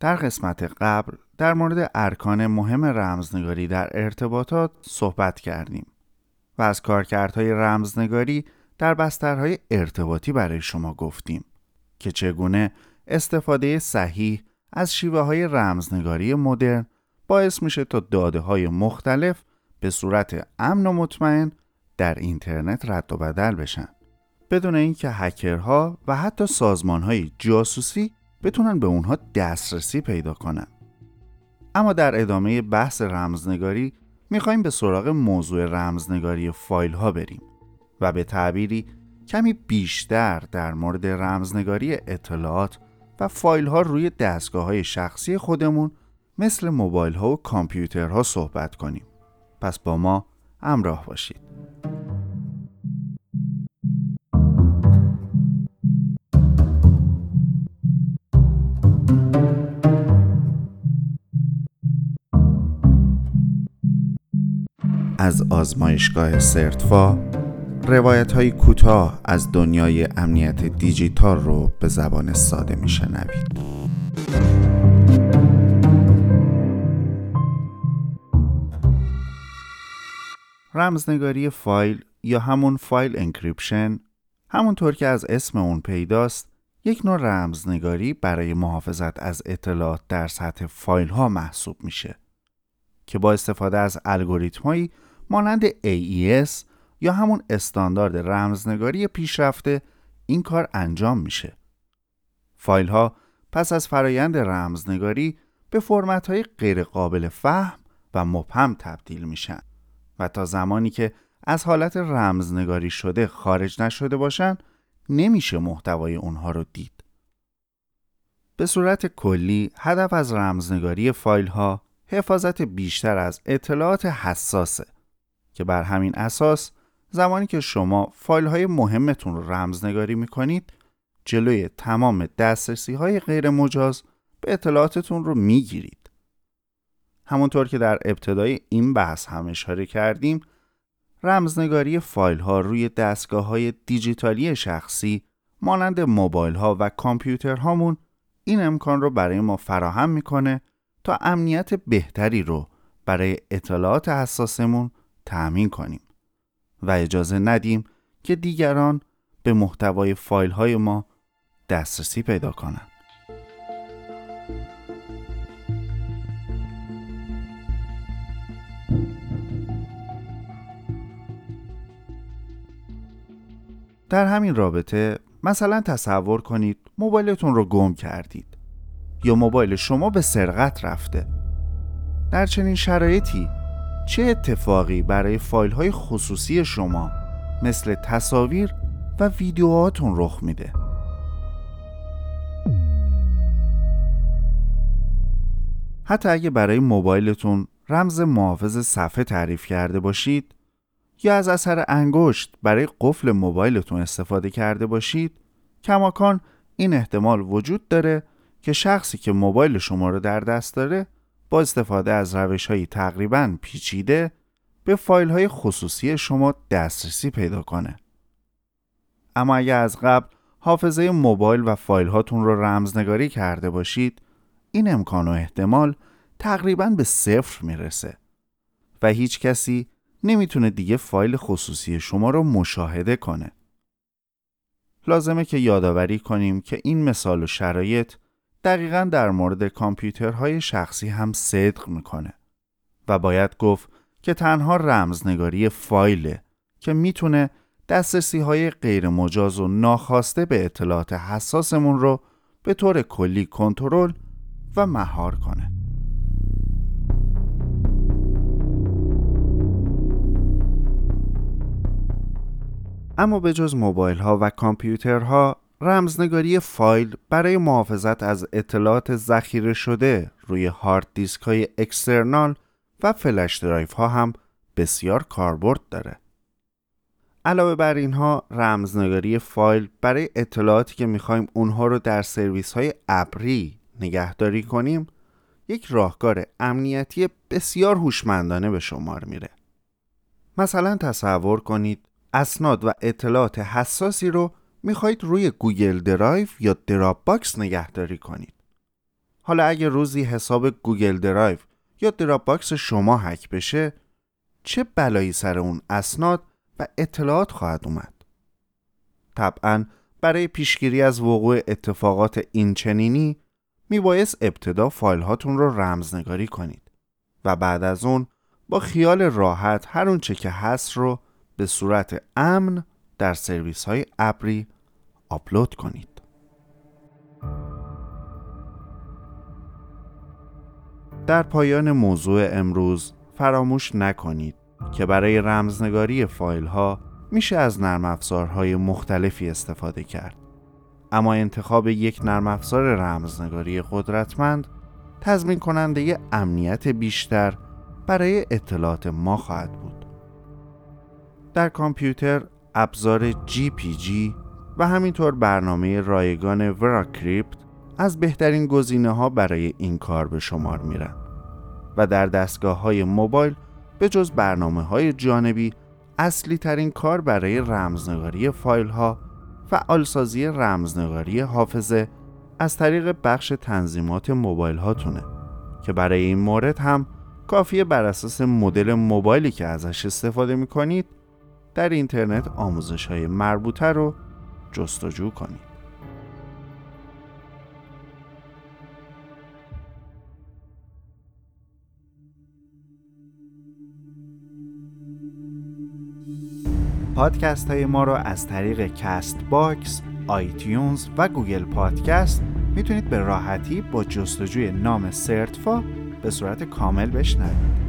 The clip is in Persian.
در قسمت قبل در مورد ارکان مهم رمزنگاری در ارتباطات صحبت کردیم و از کارکردهای رمزنگاری در بسترهای ارتباطی برای شما گفتیم که چگونه استفاده صحیح از شیوه های رمزنگاری مدرن باعث میشه تا داده های مختلف به صورت امن و مطمئن در اینترنت رد و بدل بشن. بدون اینکه هکرها و حتی سازمان های جاسوسی بتونن به اونها دسترسی پیدا کنن. اما در ادامه بحث رمزنگاری می‌خوایم به سراغ موضوع رمزنگاری فایل ها بریم و به تعبیری کمی بیشتر در مورد رمزنگاری اطلاعات و فایل ها روی دستگاه های شخصی خودمون مثل موبایل ها و کامپیوترها صحبت کنیم. پس با ما همراه باشید. از آزمایشگاه سرتفا روایت های کوتاه از دنیای امنیت دیجیتال رو به زبان ساده میشنوید. رمزنگاری فایل یا همون file encryption همونطور که از اسم اون پیداست یک نوع رمزنگاری برای محافظت از اطلاعات در سطح فایل ها محسوب میشه که با استفاده از الگوریتم مانند AES یا همون استاندارد رمزنگاری پیشرفته این کار انجام میشه. فایل ها پس از فرایند رمزنگاری به فرمت های غیر قابل فهم و مبهم تبدیل میشن و تا زمانی که از حالت رمزنگاری شده خارج نشده باشن نمیشه محتوای اونها رو دید. به صورت کلی هدف از رمزنگاری فایل ها حفاظت بیشتر از اطلاعات حساسه که بر همین اساس زمانی که شما فایل های مهمتون رو رمزنگاری می کنید جلوی تمام دسترسی های غیر مجاز به اطلاعاتتون رو می گیرید. همونطور که در ابتدای این بحث هم اشاره کردیم رمزنگاری فایل ها روی دستگاه های دیجیتالی شخصی مانند موبایل ها و کامپیوتر هامون این امکان رو برای ما فراهم می‌کنه تا امنیت بهتری رو برای اطلاعات حساسمون تأمین کنیم و اجازه ندیم که دیگران به محتوای فایل های ما دسترسی پیدا کنند. در همین رابطه مثلا تصور کنید موبایلتون رو گم کردید یا موبایل شما به سرقت رفته در چنین شرایطی چه اتفاقی برای فایل های خصوصی شما مثل تصاویر و ویدیوهاتون رخ میده؟ حتی اگه برای موبایلتون رمز محافظ صفحه تعریف کرده باشید یا از اثر انگشت برای قفل موبایلتون استفاده کرده باشید کماکان این احتمال وجود داره که شخصی که موبایل شما رو در دست داره استفاده از روش های تقریبا پیچیده به فایل های خصوصی شما دسترسی پیدا کنه. اما اگر از قبل حافظه موبایل و فایل هاتون رو رمزنگاری کرده باشید این امکان و احتمال تقریبا به صفر می‌رسه و هیچ کسی نمی‌تونه دیگه فایل خصوصی شما رو مشاهده کنه. لازمه که یادآوری کنیم که این مثال و شرایط دقیقا در مورد کامپیوترهای شخصی هم صدق می‌کنه و باید گفت که تنها رمزنگاری فایله که می‌تونه دسترسی های غیر مجاز و ناخواسته به اطلاعات حساسمون رو به طور کلی کنترل و مهار کنه. اما به جز موبایل ها و کامپیوترها رمزنگاری فایل برای محافظت از اطلاعات ذخیره شده روی هارد دیسک های external و flash drive ها هم بسیار کاربرد داره. علاوه بر اینها رمزنگاری فایل برای اطلاعاتی که می‌خوایم اونها رو در سرویس های ابری نگهداری کنیم یک راهکار امنیتی بسیار هوشمندانه به شمار میره. مثلا تصور کنید اسناد و اطلاعات حساسی رو می‌خواهید روی Google Drive یا Dropbox نگهداری کنید. حالا اگه روزی حساب Google Drive یا Dropbox شما هک بشه چه بلایی سر اون اسناد و اطلاعات خواهد اومد طبعا برای پیشگیری از وقوع اتفاقات اینچنینی میبایست ابتدا فایل هاتون رو رمزنگاری کنید و بعد از اون با خیال راحت هر اونچه که هست رو به صورت امن در سرویس های ابری آپلود کنید. در پایان موضوع امروز فراموش نکنید که برای رمزنگاری فایل ها میشه از نرم افزارهای مختلفی استفاده کرد. اما انتخاب یک نرم افزار رمزنگاری قدرتمند تضمین کننده امنیت بیشتر برای اطلاعات ما خواهد بود. در کامپیوتر ابزار GPG و همینطور برنامه رایگان وراکریپت از بهترین گزینه ها برای این کار به شمار میرن و در دستگاه های موبایل به جز برنامه های جانبی اصلی ترین کار برای رمزنگاری فایل ها فعالسازی رمزنگاری حافظه از طریق بخش تنظیمات موبایل هاتونه که برای این مورد هم کافیه بر اساس مدل موبایلی که ازش استفاده می کنید در اینترنت آموزش های مربوطه رو جستجو کنید. پادکست های ما رو از طریق Castbox، iTunes و Google Podcast می‌تونید به راحتی با جستجوی نام سرتفا به صورت کامل بشنوید.